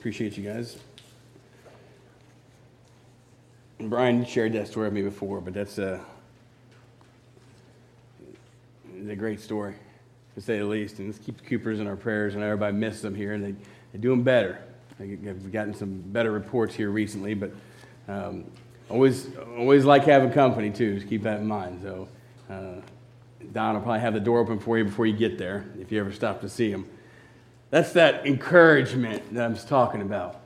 Appreciate you guys. Brian shared that story with me before, but that's a, a great story, to say the least. And let's keep the Coopers in our prayers, and everybody misses them here, and they, they're doing better. I've gotten some better reports here recently, but um, always, always like having company, too. Just keep that in mind. So, uh, Don will probably have the door open for you before you get there, if you ever stop to see him. That's that encouragement that I'm talking about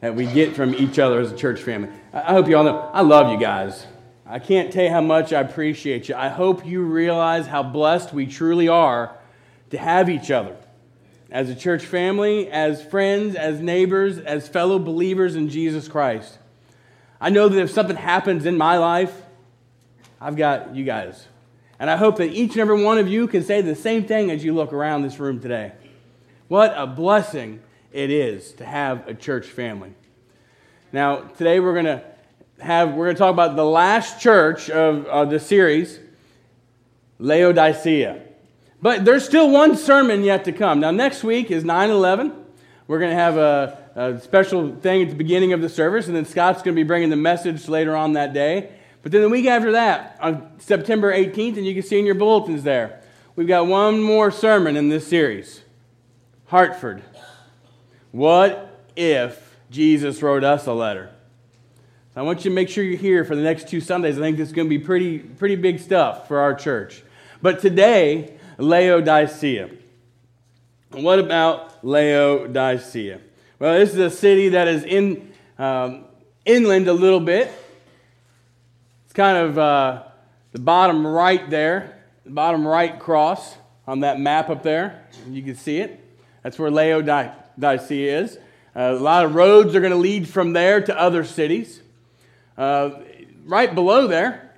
that we get from each other as a church family. I hope you all know I love you guys. I can't tell you how much I appreciate you. I hope you realize how blessed we truly are to have each other as a church family, as friends, as neighbors, as fellow believers in Jesus Christ. I know that if something happens in my life, I've got you guys. And I hope that each and every one of you can say the same thing as you look around this room today. What a blessing it is to have a church family. Now, today we're going to have we're going to talk about the last church of, of the series, Laodicea. But there's still one sermon yet to come. Now, next week is 9 11. We're going to have a, a special thing at the beginning of the service, and then Scott's going to be bringing the message later on that day. But then the week after that, on September 18th, and you can see in your bulletins there, we've got one more sermon in this series. Hartford. What if Jesus wrote us a letter? So I want you to make sure you're here for the next two Sundays. I think this is going to be pretty, pretty big stuff for our church. But today, Laodicea. What about Laodicea? Well, this is a city that is in um, inland a little bit. It's kind of uh, the bottom right there, the bottom right cross on that map up there. You can see it. That's where Laodicea is. Uh, a lot of roads are going to lead from there to other cities. Uh, right below there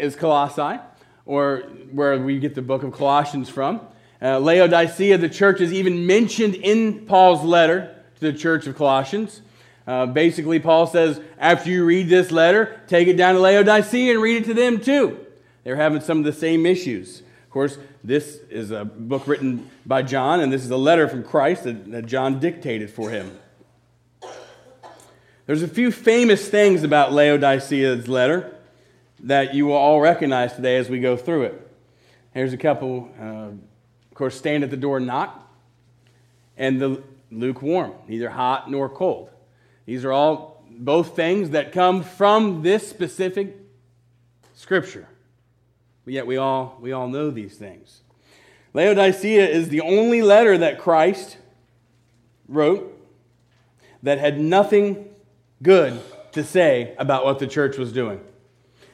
is Colossae, or where we get the book of Colossians from. Uh, Laodicea, the church, is even mentioned in Paul's letter to the church of Colossians. Uh, basically, Paul says, after you read this letter, take it down to Laodicea and read it to them too. They're having some of the same issues. Course, this is a book written by John, and this is a letter from Christ that, that John dictated for him. There's a few famous things about Laodicea's letter that you will all recognize today as we go through it. Here's a couple. Uh, of course, stand at the door knock. And the lukewarm, neither hot nor cold. These are all both things that come from this specific scripture. But yet we all, we all know these things. Laodicea is the only letter that Christ wrote that had nothing good to say about what the church was doing.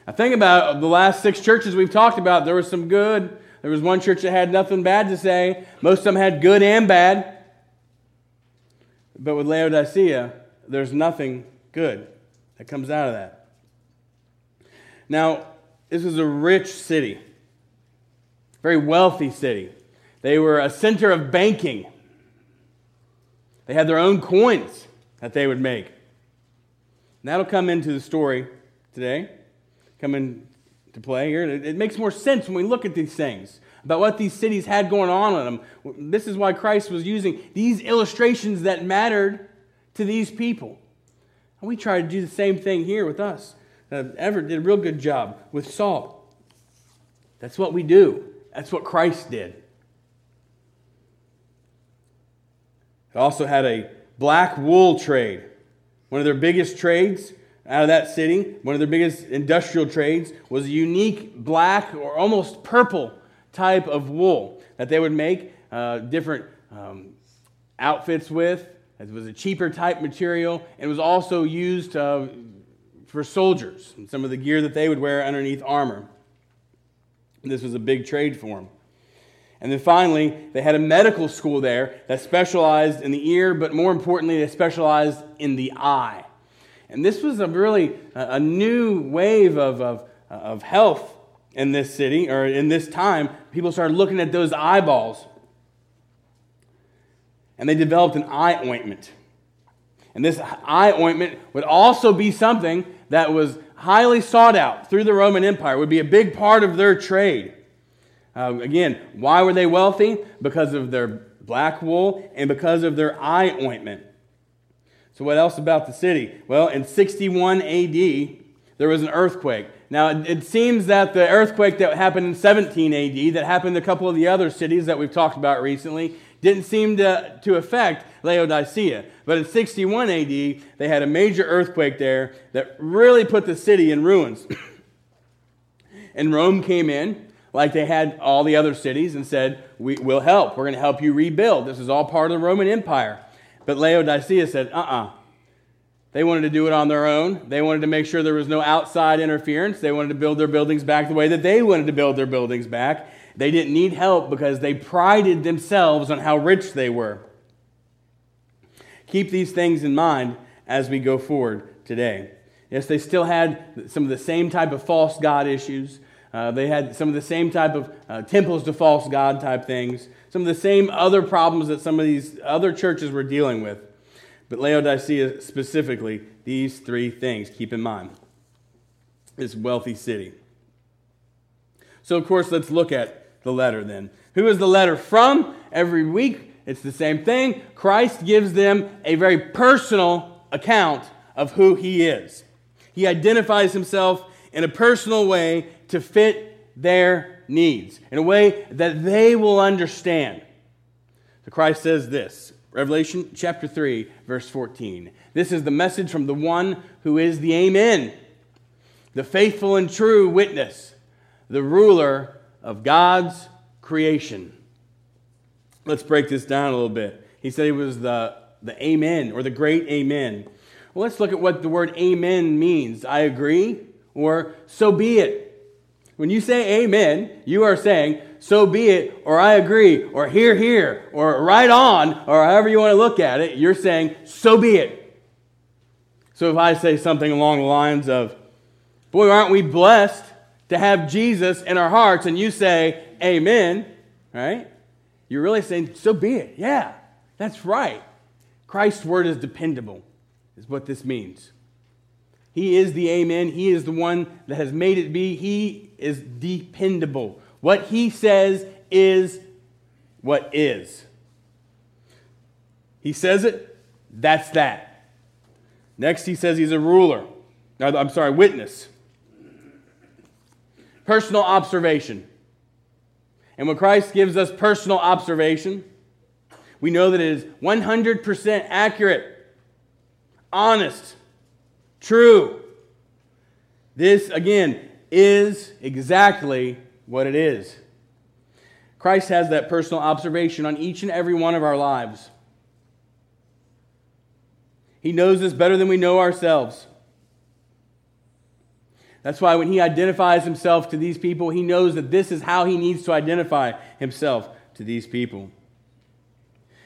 I think about the last six churches we've talked about, there was some good. There was one church that had nothing bad to say. Most of them had good and bad. But with Laodicea, there's nothing good that comes out of that. Now, this was a rich city, very wealthy city. They were a center of banking. They had their own coins that they would make. And that'll come into the story today, come into play here. It makes more sense when we look at these things about what these cities had going on in them. This is why Christ was using these illustrations that mattered to these people. And we try to do the same thing here with us uh, Everett did a real good job with salt. That's what we do. That's what Christ did. They also had a black wool trade. One of their biggest trades out of that city, one of their biggest industrial trades, was a unique black or almost purple type of wool that they would make uh, different um, outfits with. It was a cheaper type material and was also used uh, for soldiers and some of the gear that they would wear underneath armor. This was a big trade for them. And then finally, they had a medical school there that specialized in the ear, but more importantly, they specialized in the eye. And this was a really a new wave of, of, of health in this city, or in this time. People started looking at those eyeballs. And they developed an eye ointment. And this eye ointment would also be something that was highly sought out through the Roman Empire, would be a big part of their trade. Uh, again, why were they wealthy? Because of their black wool and because of their eye ointment. So, what else about the city? Well, in 61 AD, there was an earthquake. Now, it seems that the earthquake that happened in 17 AD, that happened a couple of the other cities that we've talked about recently, didn't seem to, to affect Laodicea. But in 61 AD, they had a major earthquake there that really put the city in ruins. and Rome came in, like they had all the other cities, and said, we, We'll help. We're going to help you rebuild. This is all part of the Roman Empire. But Laodicea said, Uh uh-uh. uh They wanted to do it on their own. They wanted to make sure there was no outside interference. They wanted to build their buildings back the way that they wanted to build their buildings back. They didn't need help because they prided themselves on how rich they were. Keep these things in mind as we go forward today. Yes, they still had some of the same type of false God issues. Uh, they had some of the same type of uh, temples to false God type things, some of the same other problems that some of these other churches were dealing with. But Laodicea specifically, these three things keep in mind. This wealthy city. So, of course, let's look at the letter then. Who is the letter from? Every week, it's the same thing. Christ gives them a very personal account of who he is. He identifies himself in a personal way to fit their needs, in a way that they will understand. So Christ says this Revelation chapter 3, verse 14. This is the message from the one who is the Amen, the faithful and true witness, the ruler of God's creation. Let's break this down a little bit. He said he was the, the Amen or the great Amen. Well, let's look at what the word Amen means. I agree or so be it. When you say amen, you are saying, so be it, or I agree, or hear, hear, or right on, or however you want to look at it, you're saying, so be it. So if I say something along the lines of, boy, aren't we blessed to have Jesus in our hearts, and you say, amen, right? You're really saying, so be it. Yeah, that's right. Christ's word is dependable, is what this means. He is the Amen. He is the one that has made it be. He is dependable. What he says is what is. He says it, that's that. Next, he says he's a ruler. I'm sorry, witness. Personal observation. And when Christ gives us personal observation, we know that it is 100% accurate, honest, true. This, again, is exactly what it is. Christ has that personal observation on each and every one of our lives. He knows us better than we know ourselves. That's why when he identifies himself to these people, he knows that this is how he needs to identify himself to these people.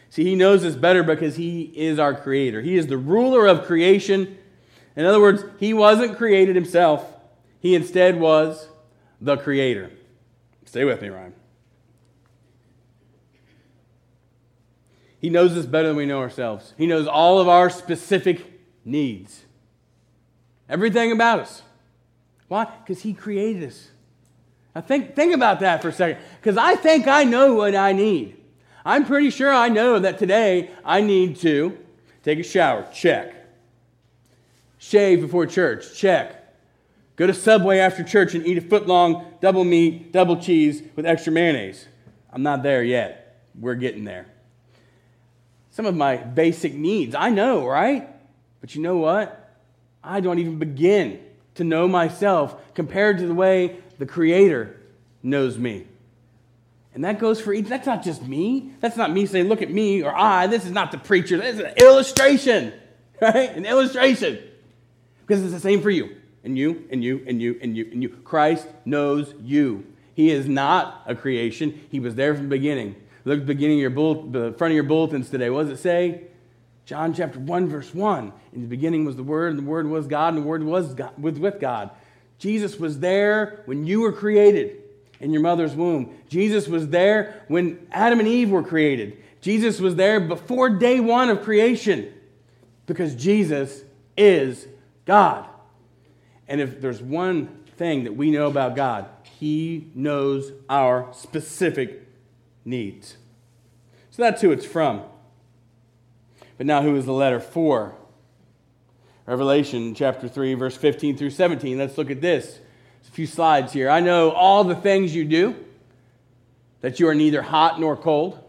See, he knows us better because he is our creator. He is the ruler of creation in other words, he wasn't created himself, he instead was the creator. Stay with me, Ryan. He knows us better than we know ourselves. He knows all of our specific needs. Everything about us. Why? Because He created us. Now think, think about that for a second. Because I think I know what I need. I'm pretty sure I know that today I need to take a shower. Check. Shave before church. Check. Go to Subway after church and eat a foot long double meat, double cheese with extra mayonnaise. I'm not there yet. We're getting there. Some of my basic needs, I know, right? But you know what? I don't even begin to know myself compared to the way the Creator knows me. And that goes for each. That's not just me. That's not me saying, look at me or I. This is not the preacher. This is an illustration, right? An illustration. Because it's the same for you, and you, and you, and you, and you, and you. Christ knows you. He is not a creation. He was there from the beginning. Look at the beginning of your bull, the front of your bulletins today. What does it say? John chapter 1, verse 1. In the beginning was the Word, and the Word was God, and the Word was, God, was with God. Jesus was there when you were created in your mother's womb. Jesus was there when Adam and Eve were created. Jesus was there before day one of creation because Jesus is God. And if there's one thing that we know about God, He knows our specific needs. So that's who it's from. But now, who is the letter for? Revelation chapter 3, verse 15 through 17. Let's look at this. There's a few slides here. I know all the things you do, that you are neither hot nor cold.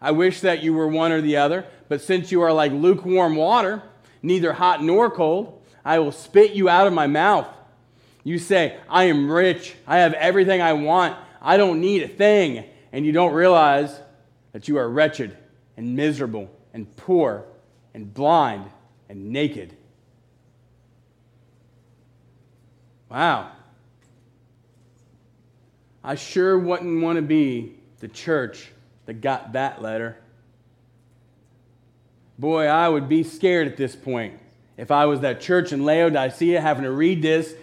I wish that you were one or the other, but since you are like lukewarm water, neither hot nor cold, I will spit you out of my mouth. You say, I am rich, I have everything I want, I don't need a thing, and you don't realize that you are wretched and miserable and poor and blind and naked. Wow. I sure wouldn't want to be the church that got that letter. Boy, I would be scared at this point if I was that church in Laodicea having to read this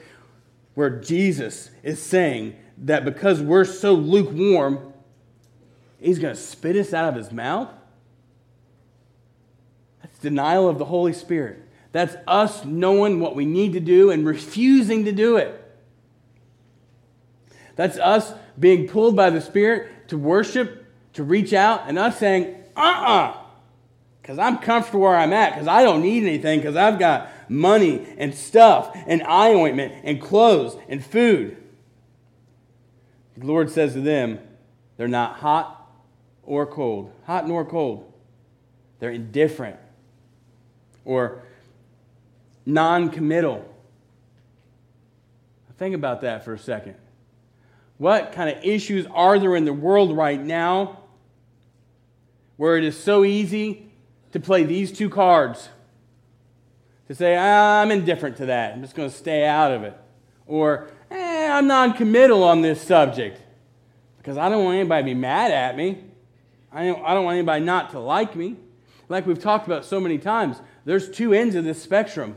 where Jesus is saying that because we're so lukewarm, he's going to spit us out of his mouth. That's denial of the Holy Spirit. That's us knowing what we need to do and refusing to do it. That's us being pulled by the Spirit to worship, to reach out, and us saying, uh uh-uh, uh, because I'm comfortable where I'm at, because I don't need anything, because I've got money and stuff and eye ointment and clothes and food. The Lord says to them, they're not hot or cold, hot nor cold. They're indifferent or non committal. Think about that for a second. What kind of issues are there in the world right now where it is so easy to play these two cards? To say, ah, I'm indifferent to that, I'm just going to stay out of it. Or, eh, I'm non committal on this subject because I don't want anybody to be mad at me. I don't, I don't want anybody not to like me. Like we've talked about so many times, there's two ends of this spectrum.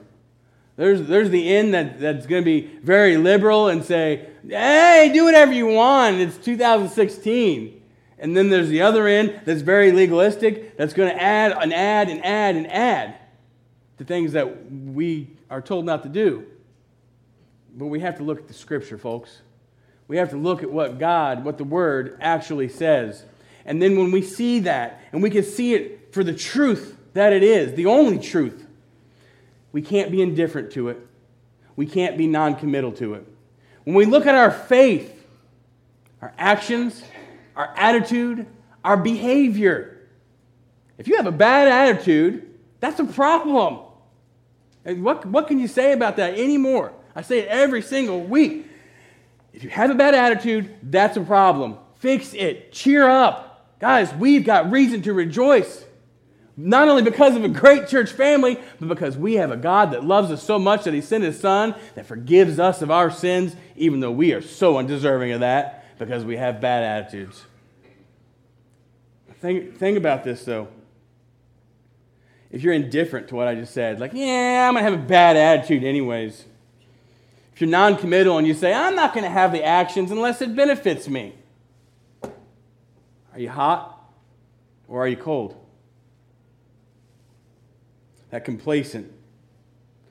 There's, there's the end that, that's going to be very liberal and say, hey, do whatever you want. It's 2016. And then there's the other end that's very legalistic, that's going to add and add and add and add to things that we are told not to do. But we have to look at the scripture, folks. We have to look at what God, what the Word actually says. And then when we see that, and we can see it for the truth that it is, the only truth, we can't be indifferent to it. We can't be non committal to it. When we look at our faith, our actions, our attitude, our behavior, if you have a bad attitude, that's a problem. And what, what can you say about that anymore? I say it every single week. If you have a bad attitude, that's a problem. Fix it. Cheer up. Guys, we've got reason to rejoice. Not only because of a great church family, but because we have a God that loves us so much that He sent His Son that forgives us of our sins, even though we are so undeserving of that because we have bad attitudes. Think, think about this, though. If you're indifferent to what I just said, like, yeah, I'm going to have a bad attitude anyways if you're non committal and you say, I'm not going to have the actions unless it benefits me, are you hot or are you cold? That complacent,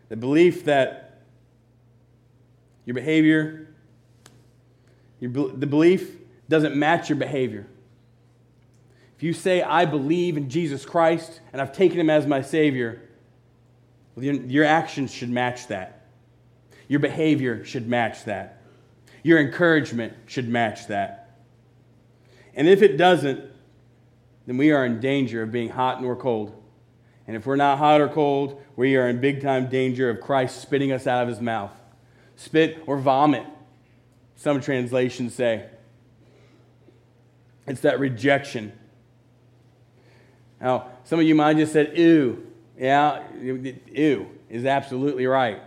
the belief that your behavior, your, the belief doesn't match your behavior. If you say, I believe in Jesus Christ and I've taken him as my Savior, well, your, your actions should match that. Your behavior should match that. Your encouragement should match that. And if it doesn't, then we are in danger of being hot nor cold. And if we're not hot or cold, we are in big time danger of Christ spitting us out of his mouth. Spit or vomit, some translations say. It's that rejection. Now, some of you might have just said, ew. Yeah, ew is absolutely right.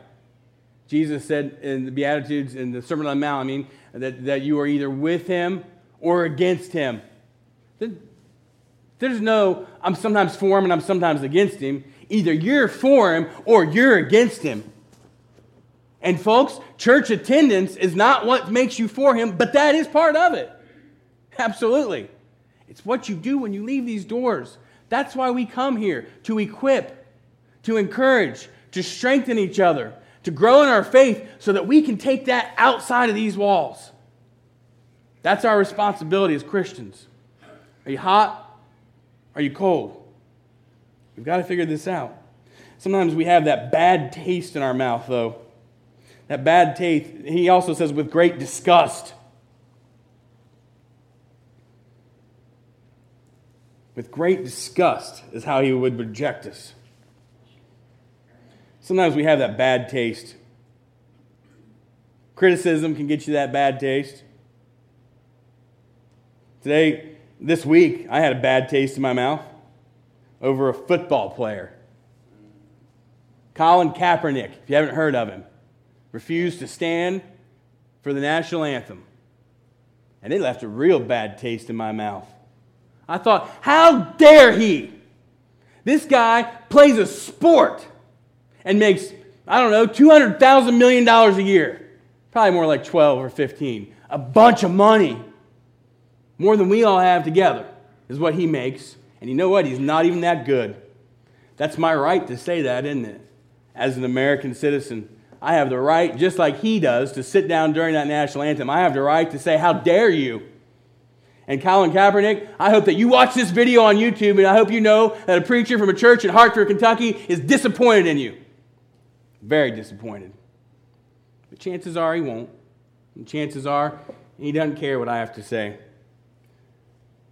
Jesus said in the Beatitudes in the Sermon on the Mount, I mean, that, that you are either with him or against him. There's no, I'm sometimes for him and I'm sometimes against him. Either you're for him or you're against him. And folks, church attendance is not what makes you for him, but that is part of it. Absolutely. It's what you do when you leave these doors. That's why we come here to equip, to encourage, to strengthen each other, to grow in our faith so that we can take that outside of these walls. That's our responsibility as Christians. Are you hot? Are you cold? We've got to figure this out. Sometimes we have that bad taste in our mouth, though. That bad taste, he also says, with great disgust. With great disgust is how he would reject us. Sometimes we have that bad taste. Criticism can get you that bad taste. Today, this week, I had a bad taste in my mouth over a football player. Colin Kaepernick, if you haven't heard of him, refused to stand for the national anthem. And it left a real bad taste in my mouth. I thought, how dare he? This guy plays a sport and makes, I don't know, $200,000 million a year. Probably more like 12 or 15. A bunch of money. More than we all have together is what he makes. And you know what? He's not even that good. That's my right to say that, isn't it? As an American citizen, I have the right, just like he does, to sit down during that national anthem. I have the right to say, How dare you? And Colin Kaepernick, I hope that you watch this video on YouTube and I hope you know that a preacher from a church in Hartford, Kentucky is disappointed in you. Very disappointed. But chances are he won't. And chances are he doesn't care what I have to say.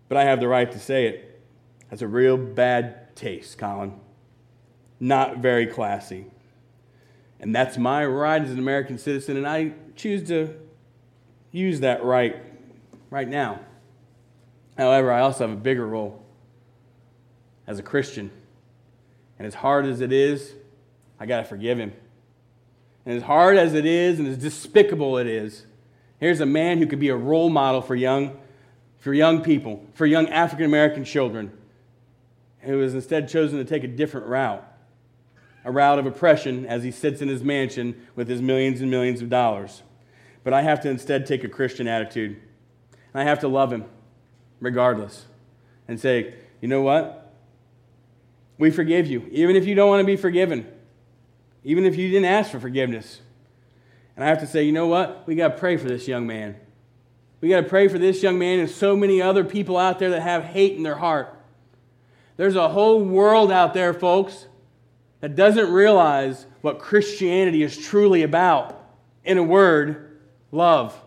But I have the right to say it. That's a real bad taste, Colin. Not very classy. And that's my right as an American citizen, and I choose to use that right right now. However, I also have a bigger role as a Christian. And as hard as it is, I got to forgive him. And as hard as it is and as despicable it is, here's a man who could be a role model for young, for young people, for young African American children, who has instead chosen to take a different route a route of oppression as he sits in his mansion with his millions and millions of dollars. But I have to instead take a Christian attitude. I have to love him regardless and say, you know what? We forgive you, even if you don't want to be forgiven, even if you didn't ask for forgiveness. And I have to say, you know what? We got to pray for this young man. We got to pray for this young man and so many other people out there that have hate in their heart. There's a whole world out there, folks, that doesn't realize what Christianity is truly about. In a word, love.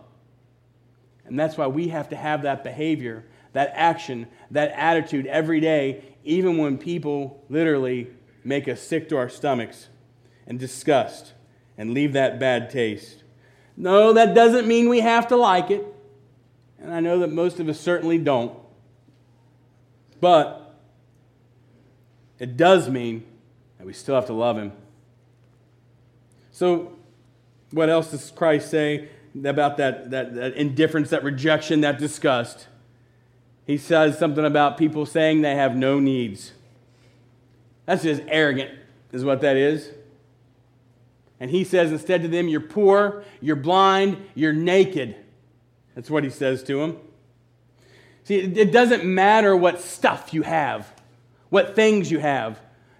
And that's why we have to have that behavior that action, that attitude every day, even when people literally make us sick to our stomachs and disgust and leave that bad taste. No, that doesn't mean we have to like it. And I know that most of us certainly don't. But it does mean that we still have to love Him. So, what else does Christ say about that, that, that indifference, that rejection, that disgust? he says something about people saying they have no needs. That's just arrogant, is what that is. And he says instead to them, You're poor, you're blind, you're naked. That's what he says to them. See, it doesn't matter what stuff you have, what things you have.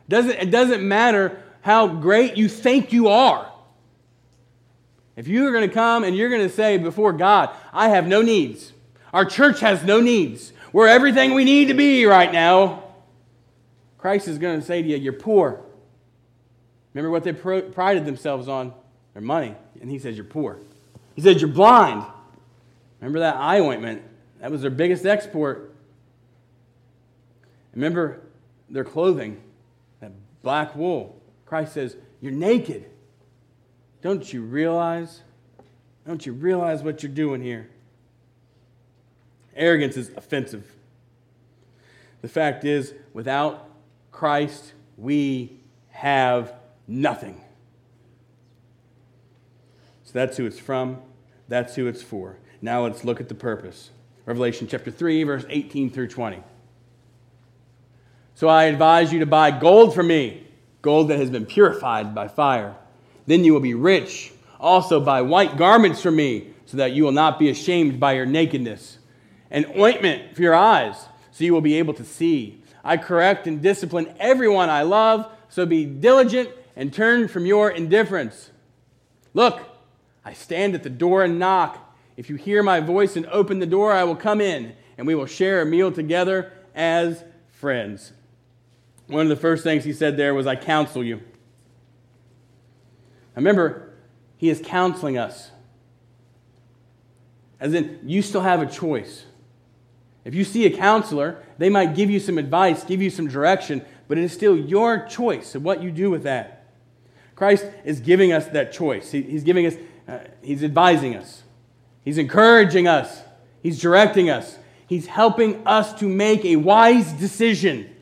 Doesn't, it doesn't matter how great you think you are. If you're going to come and you're going to say before God, I have no needs, our church has no needs, we're everything we need to be right now. Christ is going to say to you, You're poor. Remember what they prided themselves on? Their money. And he says, You're poor. He says, You're blind. Remember that eye ointment? That was their biggest export. Remember their clothing, black wool. Christ says, You're naked. Don't you realize? Don't you realize what you're doing here? Arrogance is offensive. The fact is, without Christ, we have nothing. So that's who it's from, that's who it's for. Now let's look at the purpose. Revelation chapter 3, verse 18 through 20. So I advise you to buy gold from me, gold that has been purified by fire. Then you will be rich. Also buy white garments from me, so that you will not be ashamed by your nakedness and ointment for your eyes, so you will be able to see. I correct and discipline everyone I love, so be diligent and turn from your indifference. Look, I stand at the door and knock. If you hear my voice and open the door, I will come in, and we will share a meal together as friends. One of the first things he said there was, I counsel you. Remember, he is counseling us. As in, you still have a choice. If you see a counselor, they might give you some advice, give you some direction, but it is still your choice of what you do with that. Christ is giving us that choice. He, he's giving us, uh, he's advising us, he's encouraging us, he's directing us, he's helping us to make a wise decision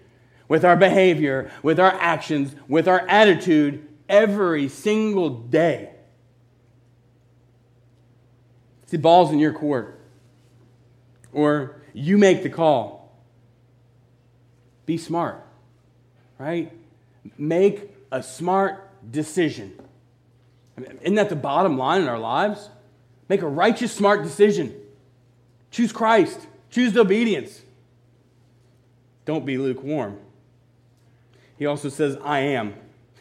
with our behavior, with our actions, with our attitude every single day. See, ball's in your court. Or you make the call. Be smart, right? Make a smart decision. Isn't that the bottom line in our lives? Make a righteous, smart decision. Choose Christ, choose obedience. Don't be lukewarm. He also says, I am.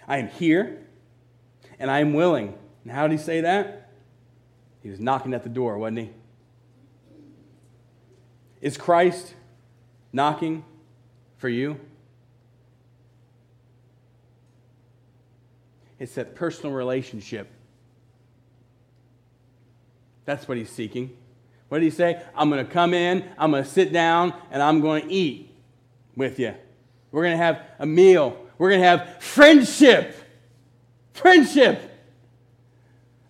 I am here and I am willing. And how did he say that? He was knocking at the door, wasn't he? Is Christ knocking for you? It's that personal relationship. That's what he's seeking. What did he say? I'm going to come in, I'm going to sit down, and I'm going to eat with you. We're going to have a meal. We're going to have friendship. Friendship.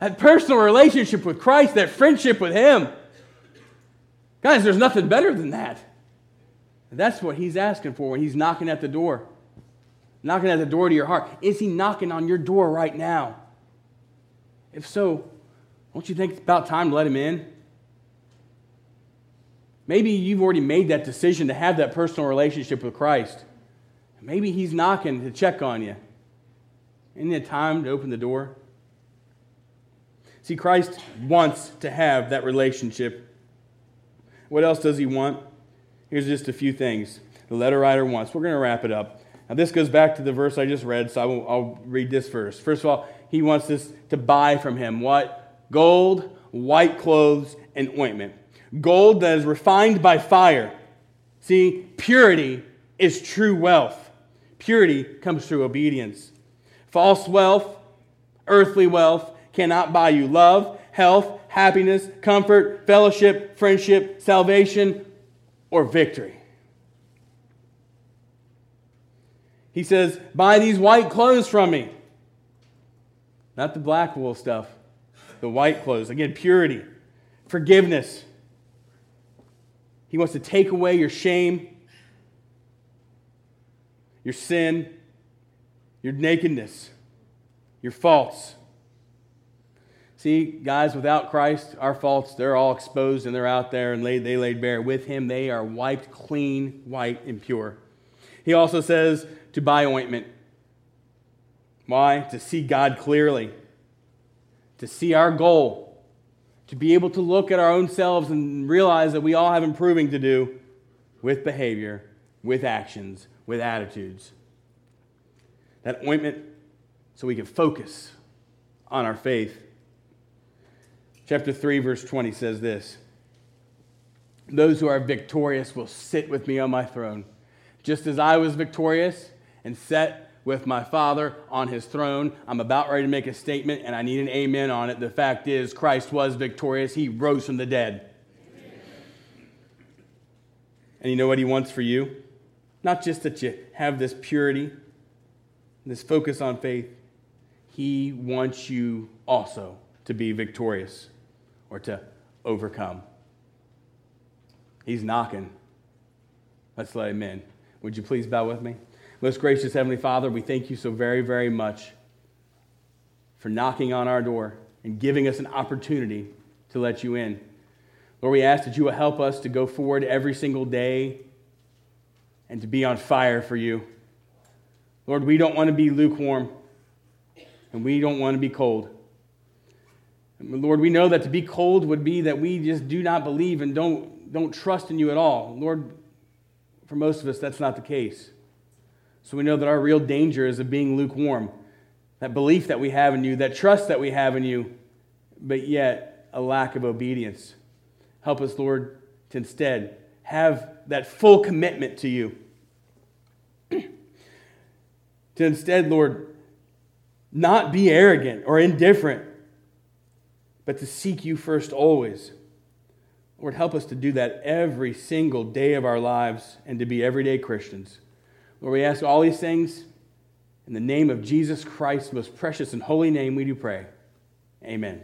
That personal relationship with Christ, that friendship with Him. Guys, there's nothing better than that. That's what He's asking for when He's knocking at the door. Knocking at the door to your heart. Is He knocking on your door right now? If so, don't you think it's about time to let Him in? Maybe you've already made that decision to have that personal relationship with Christ. Maybe He's knocking to check on you. Isn't it time to open the door? See, Christ wants to have that relationship. What else does he want? Here's just a few things the letter writer wants. We're going to wrap it up. Now, this goes back to the verse I just read, so I will, I'll read this verse. First of all, he wants us to buy from him what? Gold, white clothes, and ointment. Gold that is refined by fire. See, purity is true wealth. Purity comes through obedience. False wealth, earthly wealth, cannot buy you love, health, happiness, comfort, fellowship, friendship, salvation, or victory. He says, Buy these white clothes from me. Not the black wool stuff, the white clothes. Again, purity, forgiveness. He wants to take away your shame, your sin, your nakedness, your faults. See, guys, without Christ, our faults, they're all exposed and they're out there and laid, they laid bare. With him, they are wiped clean, white, and pure. He also says to buy ointment. Why? To see God clearly, to see our goal, to be able to look at our own selves and realize that we all have improving to do with behavior, with actions, with attitudes. That ointment so we can focus on our faith Chapter 3, verse 20 says this Those who are victorious will sit with me on my throne, just as I was victorious and sat with my Father on his throne. I'm about ready to make a statement, and I need an amen on it. The fact is, Christ was victorious, he rose from the dead. And you know what he wants for you? Not just that you have this purity, this focus on faith, he wants you also to be victorious or to overcome. He's knocking. Let's let him in. Would you please bow with me? Most gracious Heavenly Father, we thank you so very, very much for knocking on our door and giving us an opportunity to let you in. Lord, we ask that you will help us to go forward every single day and to be on fire for you. Lord, we don't want to be lukewarm and we don't want to be cold. And Lord, we know that to be cold would be that we just do not believe and don't, don't trust in you at all. Lord, for most of us, that's not the case. So we know that our real danger is of being lukewarm. That belief that we have in you, that trust that we have in you, but yet a lack of obedience. Help us, Lord, to instead have that full commitment to you. To instead, Lord, not be arrogant or indifferent, but to seek you first always. Lord, help us to do that every single day of our lives and to be everyday Christians. Lord, we ask all these things in the name of Jesus Christ, most precious and holy name, we do pray. Amen.